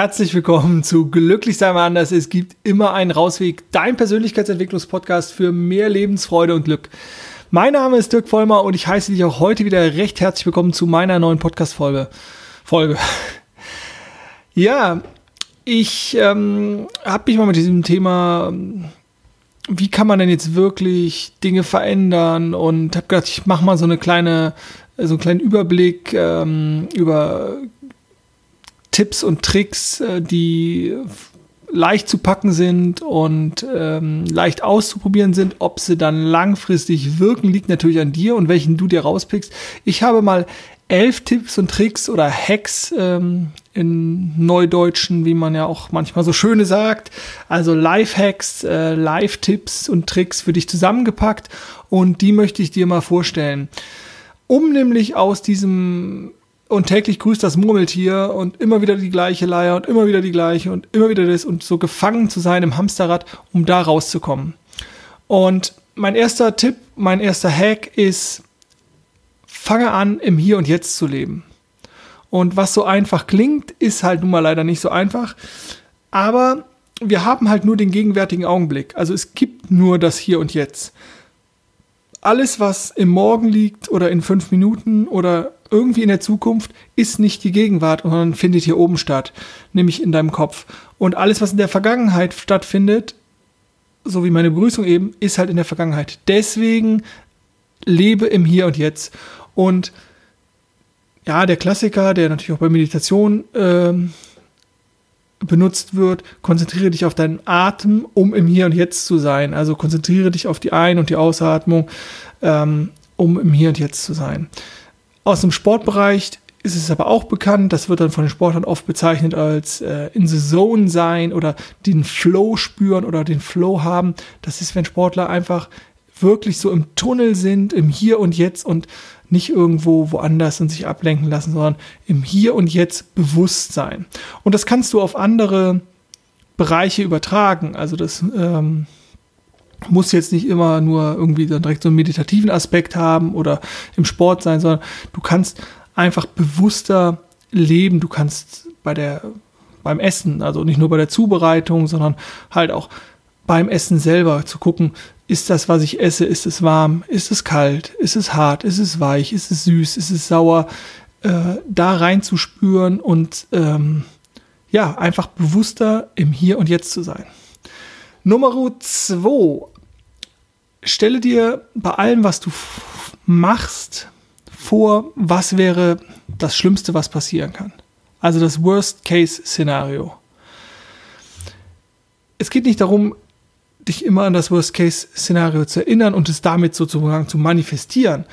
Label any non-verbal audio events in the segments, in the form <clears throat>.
herzlich willkommen zu Glücklich sein wir anders. Es gibt immer einen Rausweg. Dein Persönlichkeitsentwicklungspodcast für mehr Lebensfreude und Glück. Mein Name ist Dirk Vollmer und ich heiße dich auch heute wieder recht herzlich willkommen zu meiner neuen Podcast-Folge. Folge. Ja, ich ähm, habe mich mal mit diesem Thema, wie kann man denn jetzt wirklich Dinge verändern und habe gedacht, ich mache mal so eine kleine, so einen kleinen Überblick ähm, über Tipps und Tricks, äh, die leicht zu packen sind und ähm, leicht auszuprobieren sind. Ob sie dann langfristig wirken, liegt natürlich an dir und welchen du dir rauspickst. Ich habe mal elf Tipps und Tricks oder Hacks ähm, in Neudeutschen, wie man ja auch manchmal so schöne sagt. Also Live-Hacks, äh, Live-Tipps und Tricks für dich zusammengepackt und die möchte ich dir mal vorstellen. Um nämlich aus diesem und täglich grüßt das Murmeltier und immer wieder die gleiche Leier und immer wieder die gleiche und immer wieder das und so gefangen zu sein im Hamsterrad, um da rauszukommen. Und mein erster Tipp, mein erster Hack ist, fange an, im Hier und Jetzt zu leben. Und was so einfach klingt, ist halt nun mal leider nicht so einfach. Aber wir haben halt nur den gegenwärtigen Augenblick. Also es gibt nur das Hier und Jetzt. Alles, was im Morgen liegt oder in fünf Minuten oder irgendwie in der Zukunft ist nicht die Gegenwart, sondern findet hier oben statt, nämlich in deinem Kopf. Und alles, was in der Vergangenheit stattfindet, so wie meine Begrüßung eben, ist halt in der Vergangenheit. Deswegen lebe im Hier und Jetzt. Und ja, der Klassiker, der natürlich auch bei Meditation ähm, benutzt wird, konzentriere dich auf deinen Atem, um im Hier und Jetzt zu sein. Also konzentriere dich auf die Ein- und die Ausatmung, ähm, um im Hier und Jetzt zu sein. Aus dem Sportbereich ist es aber auch bekannt, das wird dann von den Sportlern oft bezeichnet als äh, in the zone sein oder den Flow spüren oder den Flow haben. Das ist, wenn Sportler einfach wirklich so im Tunnel sind, im Hier und Jetzt und nicht irgendwo woanders und sich ablenken lassen, sondern im Hier und Jetzt bewusst sein. Und das kannst du auf andere Bereiche übertragen. Also das ähm, muss jetzt nicht immer nur irgendwie dann direkt so einen meditativen Aspekt haben oder im Sport sein, sondern du kannst einfach bewusster leben. Du kannst bei der, beim Essen, also nicht nur bei der Zubereitung, sondern halt auch beim Essen selber zu gucken, ist das, was ich esse, ist es warm, ist es kalt, ist es hart, ist es weich, ist es süß, ist es sauer, äh, da reinzuspüren und ähm, ja, einfach bewusster im Hier und Jetzt zu sein. Nummer zwei. Stelle dir bei allem, was du machst, vor, was wäre das Schlimmste, was passieren kann. Also das Worst-Case-Szenario. Es geht nicht darum, dich immer an das Worst-Case-Szenario zu erinnern und es damit sozusagen zu manifestieren.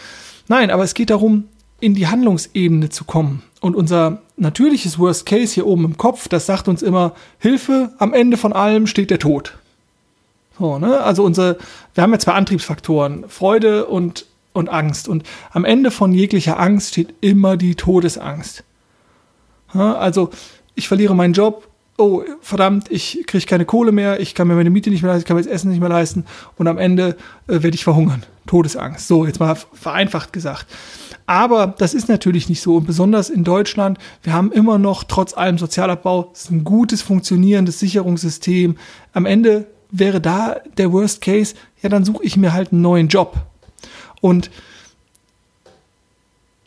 Nein, aber es geht darum, in die Handlungsebene zu kommen. Und unser natürliches Worst-Case hier oben im Kopf, das sagt uns immer, Hilfe, am Ende von allem steht der Tod. So, ne? Also unser, wir haben ja zwei Antriebsfaktoren, Freude und, und Angst. Und am Ende von jeglicher Angst steht immer die Todesangst. Ja, also ich verliere meinen Job, oh verdammt, ich kriege keine Kohle mehr, ich kann mir meine Miete nicht mehr leisten, ich kann mir das Essen nicht mehr leisten und am Ende äh, werde ich verhungern. Todesangst. So, jetzt mal vereinfacht gesagt. Aber das ist natürlich nicht so. Und besonders in Deutschland, wir haben immer noch trotz allem Sozialabbau ein gutes funktionierendes Sicherungssystem. Am Ende wäre da der Worst Case, ja, dann suche ich mir halt einen neuen Job. Und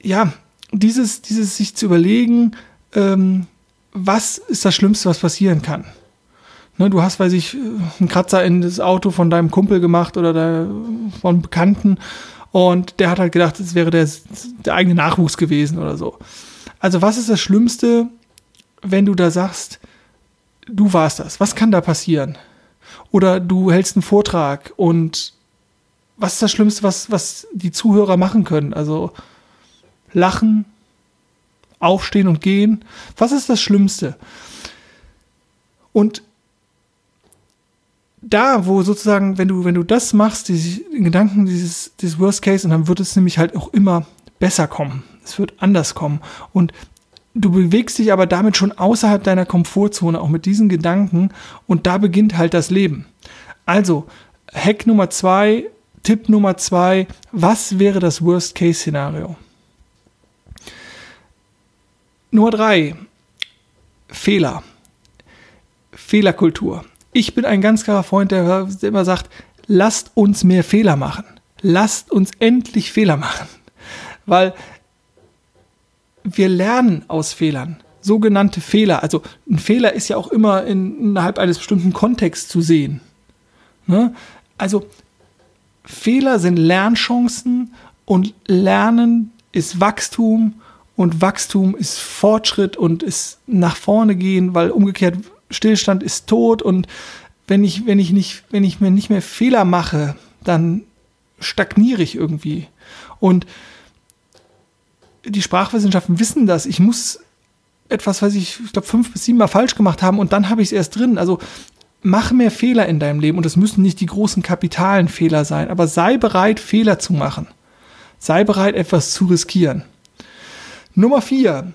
ja, dieses, dieses sich zu überlegen, ähm, was ist das Schlimmste, was passieren kann? Ne, du hast, weiß ich, einen Kratzer in das Auto von deinem Kumpel gemacht oder der, von Bekannten und der hat halt gedacht, es wäre der, der eigene Nachwuchs gewesen oder so. Also was ist das Schlimmste, wenn du da sagst, du warst das? Was kann da passieren? Oder du hältst einen Vortrag und was ist das Schlimmste, was, was die Zuhörer machen können? Also lachen, aufstehen und gehen. Was ist das Schlimmste? Und da, wo sozusagen, wenn du, wenn du das machst, die Gedanken dieses, dieses Worst Case, und dann wird es nämlich halt auch immer besser kommen. Es wird anders kommen. Und du bewegst dich aber damit schon außerhalb deiner Komfortzone, auch mit diesen Gedanken, und da beginnt halt das Leben. Also, Hack Nummer zwei, Tipp Nummer zwei, was wäre das Worst-Case-Szenario? Nummer drei, Fehler. Fehlerkultur. Ich bin ein ganz klarer Freund, der immer sagt, lasst uns mehr Fehler machen. Lasst uns endlich Fehler machen. Weil wir lernen aus Fehlern. Sogenannte Fehler. Also ein Fehler ist ja auch immer in, innerhalb eines bestimmten Kontexts zu sehen. Ne? Also Fehler sind Lernchancen und Lernen ist Wachstum und Wachstum ist Fortschritt und ist nach vorne gehen, weil umgekehrt Stillstand ist tot und wenn ich, wenn ich nicht, wenn ich mir nicht mehr Fehler mache, dann stagniere ich irgendwie. Und die Sprachwissenschaften wissen das. Ich muss etwas, was ich, ich glaube, fünf bis sieben Mal falsch gemacht haben und dann habe ich es erst drin. Also mach mehr Fehler in deinem Leben und es müssen nicht die großen kapitalen Fehler sein, aber sei bereit, Fehler zu machen. Sei bereit, etwas zu riskieren. Nummer vier.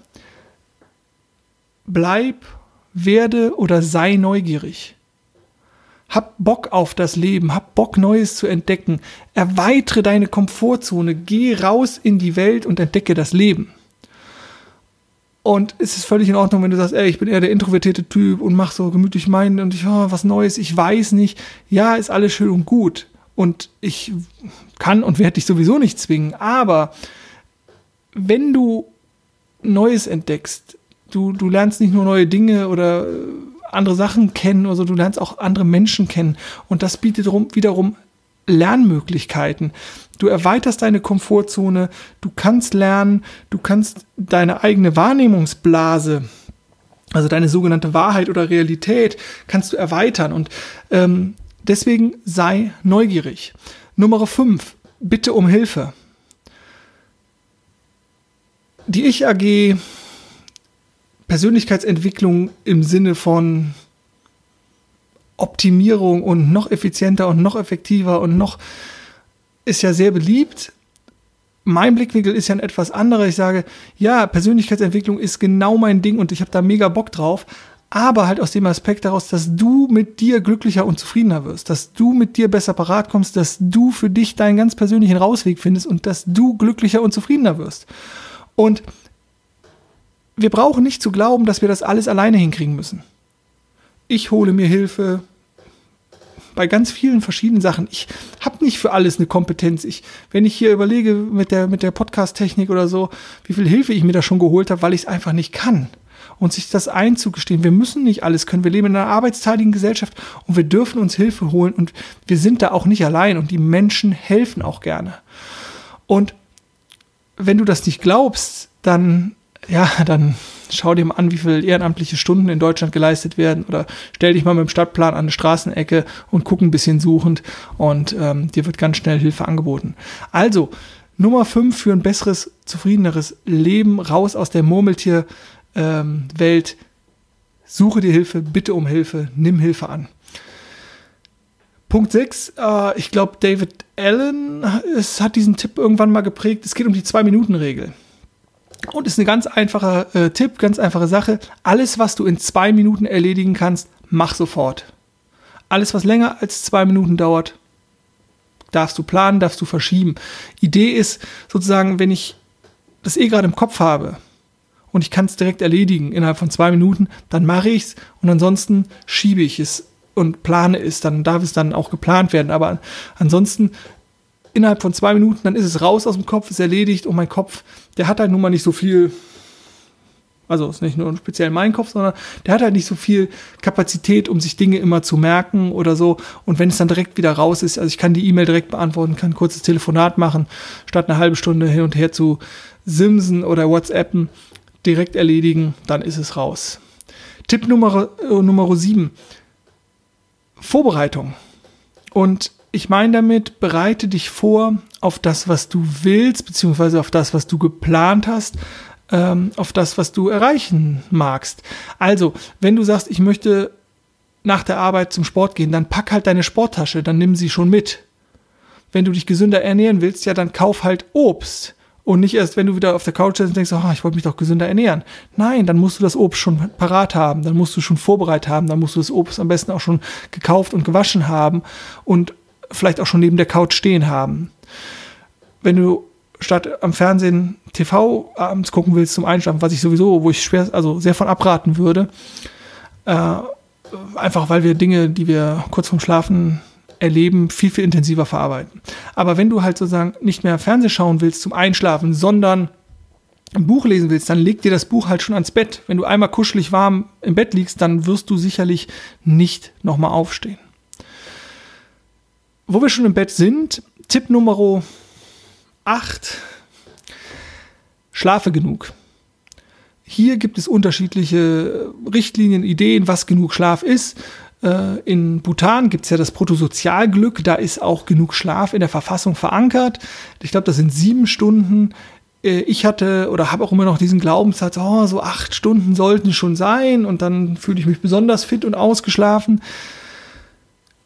Bleib, werde oder sei neugierig. Hab Bock auf das Leben, hab Bock Neues zu entdecken. Erweitere deine Komfortzone, geh raus in die Welt und entdecke das Leben. Und es ist völlig in Ordnung, wenn du sagst, ey, ich bin eher der introvertierte Typ und mach so gemütlich meinen und ich, oh, was Neues, ich weiß nicht. Ja, ist alles schön und gut. Und ich kann und werde dich sowieso nicht zwingen. Aber wenn du Neues entdeckst, du, du lernst nicht nur neue Dinge oder andere Sachen kennen oder so, du lernst auch andere Menschen kennen. Und das bietet wiederum Lernmöglichkeiten. Du erweiterst deine Komfortzone, du kannst lernen, du kannst deine eigene Wahrnehmungsblase, also deine sogenannte Wahrheit oder Realität, kannst du erweitern. Und ähm, deswegen sei neugierig. Nummer 5, bitte um Hilfe. Die Ich AG Persönlichkeitsentwicklung im Sinne von Optimierung und noch effizienter und noch effektiver und noch ist ja sehr beliebt. Mein Blickwinkel ist ja ein etwas anderer. Ich sage, ja, Persönlichkeitsentwicklung ist genau mein Ding und ich habe da mega Bock drauf. Aber halt aus dem Aspekt daraus, dass du mit dir glücklicher und zufriedener wirst, dass du mit dir besser parat kommst, dass du für dich deinen ganz persönlichen Rausweg findest und dass du glücklicher und zufriedener wirst. Und wir brauchen nicht zu glauben, dass wir das alles alleine hinkriegen müssen. Ich hole mir Hilfe bei ganz vielen verschiedenen Sachen. Ich habe nicht für alles eine Kompetenz. Ich, wenn ich hier überlege mit der, mit der Podcast-Technik oder so, wie viel Hilfe ich mir da schon geholt habe, weil ich es einfach nicht kann. Und sich das einzugestehen, wir müssen nicht alles können. Wir leben in einer arbeitsteiligen Gesellschaft und wir dürfen uns Hilfe holen und wir sind da auch nicht allein und die Menschen helfen auch gerne. Und wenn du das nicht glaubst, dann ja, dann schau dir mal an, wie viele ehrenamtliche Stunden in Deutschland geleistet werden oder stell dich mal mit dem Stadtplan an eine Straßenecke und guck ein bisschen suchend und ähm, dir wird ganz schnell Hilfe angeboten. Also, Nummer 5 für ein besseres, zufriedeneres Leben, raus aus der Murmeltierwelt. Ähm, Suche dir Hilfe, bitte um Hilfe, nimm Hilfe an. Punkt 6, äh, ich glaube, David Allen es hat diesen Tipp irgendwann mal geprägt. Es geht um die Zwei-Minuten-Regel. Und ist eine ganz einfache äh, Tipp, ganz einfache Sache. Alles, was du in zwei Minuten erledigen kannst, mach sofort. Alles, was länger als zwei Minuten dauert, darfst du planen, darfst du verschieben. Idee ist sozusagen, wenn ich das eh gerade im Kopf habe und ich kann es direkt erledigen innerhalb von zwei Minuten, dann mache ich es und ansonsten schiebe ich es und plane es, dann darf es dann auch geplant werden. Aber ansonsten innerhalb von zwei Minuten, dann ist es raus aus dem Kopf, ist erledigt und mein Kopf, der hat halt nun mal nicht so viel, also ist nicht nur speziell mein Kopf, sondern der hat halt nicht so viel Kapazität, um sich Dinge immer zu merken oder so. Und wenn es dann direkt wieder raus ist, also ich kann die E-Mail direkt beantworten, kann ein kurzes Telefonat machen, statt eine halbe Stunde hin und her zu simsen oder WhatsAppen, direkt erledigen, dann ist es raus. Tipp Nummer, äh, Nummer 7. Vorbereitung. Und ich meine damit, bereite dich vor auf das, was du willst, beziehungsweise auf das, was du geplant hast, ähm, auf das, was du erreichen magst. Also, wenn du sagst, ich möchte nach der Arbeit zum Sport gehen, dann pack halt deine Sporttasche, dann nimm sie schon mit. Wenn du dich gesünder ernähren willst, ja, dann kauf halt Obst. Und nicht erst, wenn du wieder auf der Couch sitzt und denkst, oh, ich wollte mich doch gesünder ernähren. Nein, dann musst du das Obst schon parat haben, dann musst du schon vorbereitet haben, dann musst du das Obst am besten auch schon gekauft und gewaschen haben und vielleicht auch schon neben der Couch stehen haben. Wenn du statt am Fernsehen TV abends gucken willst zum Einschlafen, was ich sowieso, wo ich schwer, also sehr von abraten würde, äh, einfach weil wir Dinge, die wir kurz vorm Schlafen erleben, viel, viel intensiver verarbeiten. Aber wenn du halt sozusagen nicht mehr Fernseh schauen willst zum Einschlafen, sondern ein Buch lesen willst, dann leg dir das Buch halt schon ans Bett. Wenn du einmal kuschelig warm im Bett liegst, dann wirst du sicherlich nicht nochmal aufstehen. Wo wir schon im Bett sind, Tipp Nummer 8. Schlafe genug. Hier gibt es unterschiedliche Richtlinien, Ideen, was genug Schlaf ist. Äh, in Bhutan gibt es ja das Protosozialglück, da ist auch genug Schlaf in der Verfassung verankert. Ich glaube, das sind sieben Stunden. Äh, ich hatte oder habe auch immer noch diesen Glaubenssatz, oh, so acht Stunden sollten schon sein und dann fühle ich mich besonders fit und ausgeschlafen.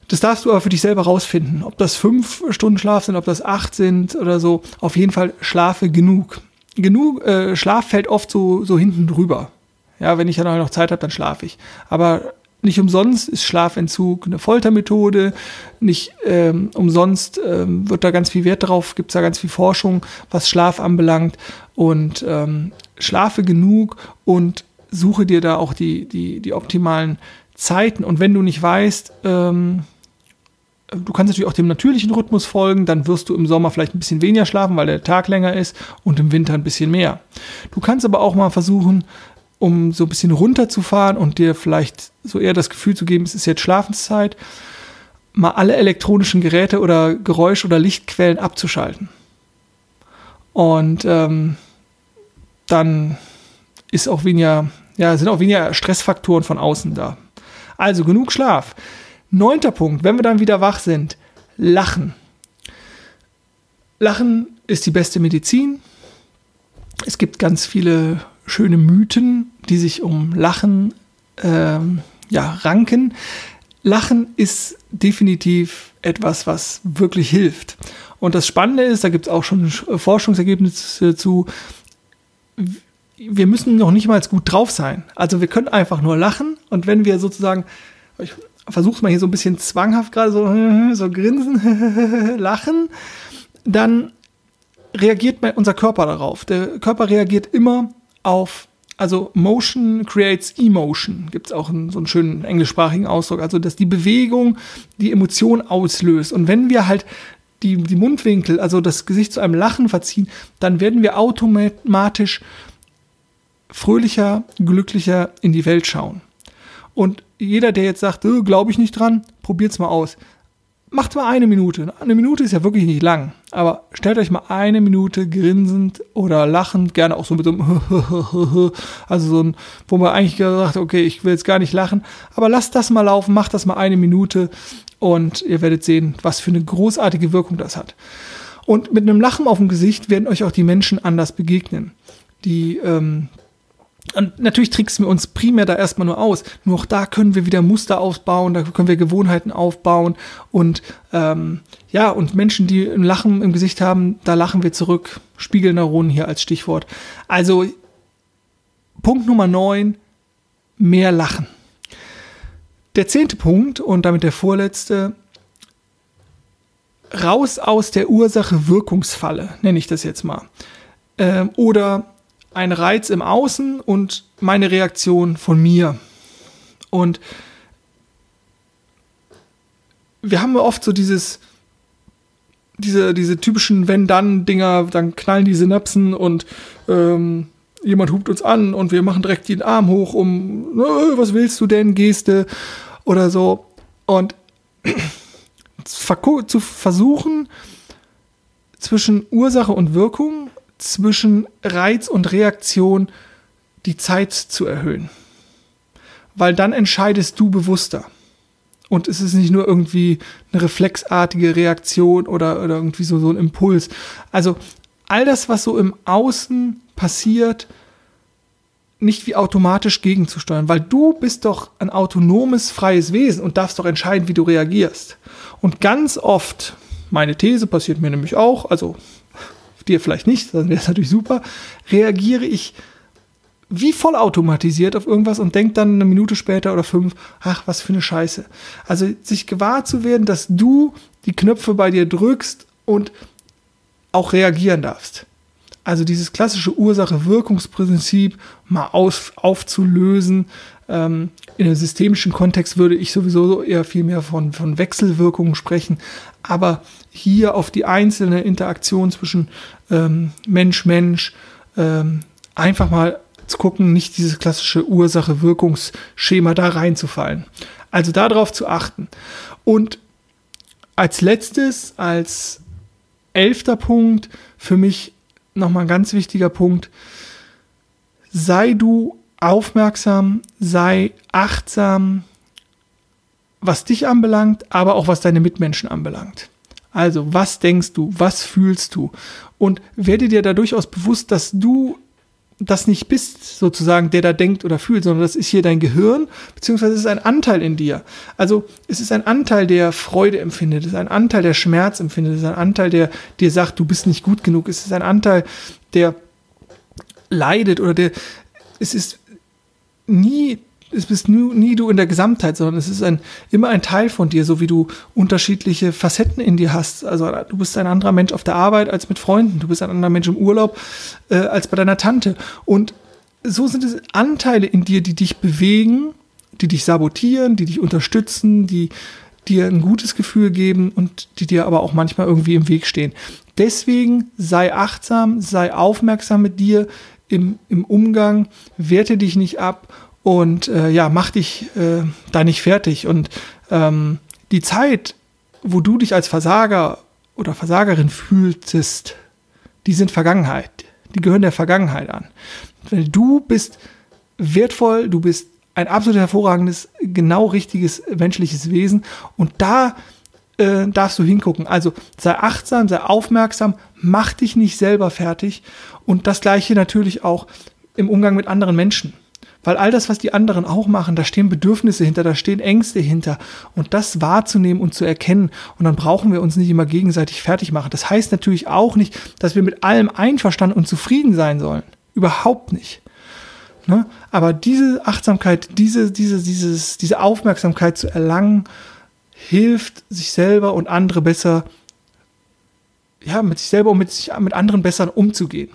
Das darfst du aber für dich selber rausfinden. Ob das fünf Stunden Schlaf sind, ob das acht sind oder so. Auf jeden Fall schlafe genug. Genug äh, Schlaf fällt oft so, so hinten drüber. Ja, wenn ich dann noch Zeit habe, dann schlafe ich. Aber nicht umsonst ist Schlafentzug eine Foltermethode. Nicht ähm, umsonst ähm, wird da ganz viel Wert drauf, gibt es da ganz viel Forschung, was Schlaf anbelangt. Und ähm, schlafe genug und suche dir da auch die, die, die optimalen Zeiten. Und wenn du nicht weißt, ähm, du kannst natürlich auch dem natürlichen Rhythmus folgen, dann wirst du im Sommer vielleicht ein bisschen weniger schlafen, weil der Tag länger ist und im Winter ein bisschen mehr. Du kannst aber auch mal versuchen, um so ein bisschen runterzufahren und dir vielleicht so eher das Gefühl zu geben, es ist jetzt Schlafenszeit, mal alle elektronischen Geräte oder Geräusch- oder Lichtquellen abzuschalten. Und ähm, dann ist auch weniger, ja, sind auch weniger Stressfaktoren von außen da. Also genug Schlaf. Neunter Punkt, wenn wir dann wieder wach sind, Lachen. Lachen ist die beste Medizin. Es gibt ganz viele schöne Mythen, die sich um Lachen ähm, ja, ranken. Lachen ist definitiv etwas, was wirklich hilft. Und das Spannende ist, da gibt es auch schon Forschungsergebnisse zu, wir müssen noch nicht mal gut drauf sein. Also wir können einfach nur lachen und wenn wir sozusagen, ich versuche es mal hier so ein bisschen zwanghaft gerade so, <laughs> so grinsen, <laughs> lachen, dann reagiert unser Körper darauf. Der Körper reagiert immer auf, also Motion creates Emotion, gibt es auch einen, so einen schönen englischsprachigen Ausdruck, also dass die Bewegung die Emotion auslöst. Und wenn wir halt die, die Mundwinkel, also das Gesicht zu einem Lachen verziehen, dann werden wir automatisch fröhlicher, glücklicher in die Welt schauen. Und jeder, der jetzt sagt, oh, glaube ich nicht dran, probiert's mal aus. Macht mal eine Minute. Eine Minute ist ja wirklich nicht lang. Aber stellt euch mal eine Minute grinsend oder lachend, gerne auch so mit so einem <laughs> also so ein, wo man eigentlich gesagt okay, ich will jetzt gar nicht lachen. Aber lasst das mal laufen, macht das mal eine Minute und ihr werdet sehen, was für eine großartige Wirkung das hat. Und mit einem Lachen auf dem Gesicht werden euch auch die Menschen anders begegnen. Die ähm, und natürlich tricksen wir uns primär da erstmal nur aus. Nur auch da können wir wieder Muster aufbauen, da können wir Gewohnheiten aufbauen. Und ähm, ja, und Menschen, die ein Lachen im Gesicht haben, da lachen wir zurück. Spiegelneuronen hier als Stichwort. Also Punkt Nummer 9, mehr lachen. Der zehnte Punkt und damit der vorletzte, raus aus der Ursache-Wirkungsfalle, nenne ich das jetzt mal. Ähm, oder ein Reiz im Außen und meine Reaktion von mir. Und wir haben oft so dieses, diese, diese typischen Wenn-Dann-Dinger, dann knallen die Synapsen und ähm, jemand hupt uns an und wir machen direkt den Arm hoch, um, was willst du denn, Geste oder so. Und <clears throat> zu versuchen, zwischen Ursache und Wirkung zwischen Reiz und Reaktion die Zeit zu erhöhen. Weil dann entscheidest du bewusster. Und es ist nicht nur irgendwie eine reflexartige Reaktion oder, oder irgendwie so, so ein Impuls. Also all das, was so im Außen passiert, nicht wie automatisch gegenzusteuern, weil du bist doch ein autonomes, freies Wesen und darfst doch entscheiden, wie du reagierst. Und ganz oft, meine These passiert mir nämlich auch, also dir vielleicht nicht, dann wäre es natürlich super, reagiere ich wie vollautomatisiert auf irgendwas und denke dann eine Minute später oder fünf, ach, was für eine Scheiße. Also sich gewahr zu werden, dass du die Knöpfe bei dir drückst und auch reagieren darfst. Also dieses klassische Ursache-Wirkungsprinzip mal auf, aufzulösen. Ähm, in einem systemischen Kontext würde ich sowieso eher viel mehr von, von Wechselwirkungen sprechen. Aber hier auf die einzelne Interaktion zwischen ähm, Mensch, Mensch, ähm, einfach mal zu gucken, nicht dieses klassische Ursache-Wirkungsschema da reinzufallen. Also darauf zu achten. Und als letztes, als elfter Punkt, für mich nochmal ein ganz wichtiger Punkt, sei du aufmerksam, sei achtsam, was dich anbelangt, aber auch was deine Mitmenschen anbelangt. Also, was denkst du, was fühlst du? Und werde dir da durchaus bewusst, dass du das nicht bist, sozusagen, der da denkt oder fühlt, sondern das ist hier dein Gehirn, beziehungsweise es ist ein Anteil in dir. Also es ist ein Anteil, der Freude empfindet, es ist ein Anteil, der Schmerz empfindet, es ist ein Anteil, der dir sagt, du bist nicht gut genug, es ist ein Anteil, der leidet oder der, es ist nie es bist nie, nie du in der Gesamtheit, sondern es ist ein, immer ein Teil von dir, so wie du unterschiedliche Facetten in dir hast. Also du bist ein anderer Mensch auf der Arbeit als mit Freunden, du bist ein anderer Mensch im Urlaub äh, als bei deiner Tante. Und so sind es Anteile in dir, die dich bewegen, die dich sabotieren, die dich unterstützen, die dir ein gutes Gefühl geben und die dir aber auch manchmal irgendwie im Weg stehen. Deswegen sei achtsam, sei aufmerksam mit dir im, im Umgang, werte dich nicht ab und äh, ja, mach dich äh, da nicht fertig. Und ähm, die Zeit, wo du dich als Versager oder Versagerin fühltest, die sind Vergangenheit. Die gehören der Vergangenheit an. Weil du bist wertvoll, du bist ein absolut hervorragendes, genau richtiges menschliches Wesen und da äh, darfst du hingucken. Also sei achtsam, sei aufmerksam, mach dich nicht selber fertig und das gleiche natürlich auch im Umgang mit anderen Menschen. Weil all das, was die anderen auch machen, da stehen Bedürfnisse hinter, da stehen Ängste hinter. Und das wahrzunehmen und zu erkennen. Und dann brauchen wir uns nicht immer gegenseitig fertig machen. Das heißt natürlich auch nicht, dass wir mit allem einverstanden und zufrieden sein sollen. Überhaupt nicht. Ne? Aber diese Achtsamkeit, diese, diese, dieses, diese Aufmerksamkeit zu erlangen, hilft sich selber und andere besser, ja, mit sich selber und mit, sich, mit anderen besser umzugehen.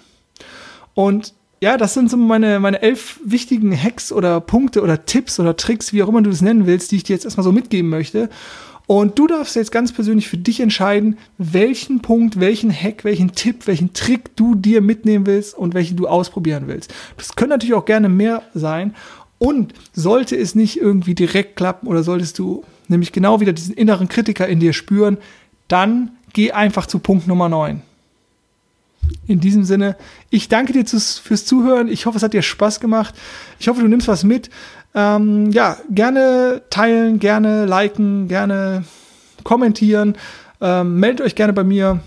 Und ja, das sind so meine, meine elf wichtigen Hacks oder Punkte oder Tipps oder Tricks, wie auch immer du das nennen willst, die ich dir jetzt erstmal so mitgeben möchte. Und du darfst jetzt ganz persönlich für dich entscheiden, welchen Punkt, welchen Hack, welchen Tipp, welchen Trick du dir mitnehmen willst und welchen du ausprobieren willst. Das können natürlich auch gerne mehr sein. Und sollte es nicht irgendwie direkt klappen oder solltest du nämlich genau wieder diesen inneren Kritiker in dir spüren, dann geh einfach zu Punkt Nummer 9. In diesem Sinne, ich danke dir fürs Zuhören. Ich hoffe, es hat dir Spaß gemacht. Ich hoffe, du nimmst was mit. Ähm, ja, gerne teilen, gerne liken, gerne kommentieren. Ähm, meldet euch gerne bei mir.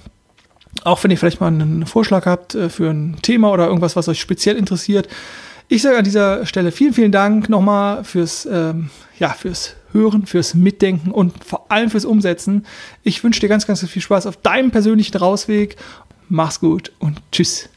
Auch wenn ihr vielleicht mal einen Vorschlag habt äh, für ein Thema oder irgendwas, was euch speziell interessiert. Ich sage an dieser Stelle vielen, vielen Dank nochmal fürs, ähm, ja, fürs Hören, fürs Mitdenken und vor allem fürs Umsetzen. Ich wünsche dir ganz, ganz viel Spaß auf deinem persönlichen Rausweg Mach's gut und tschüss.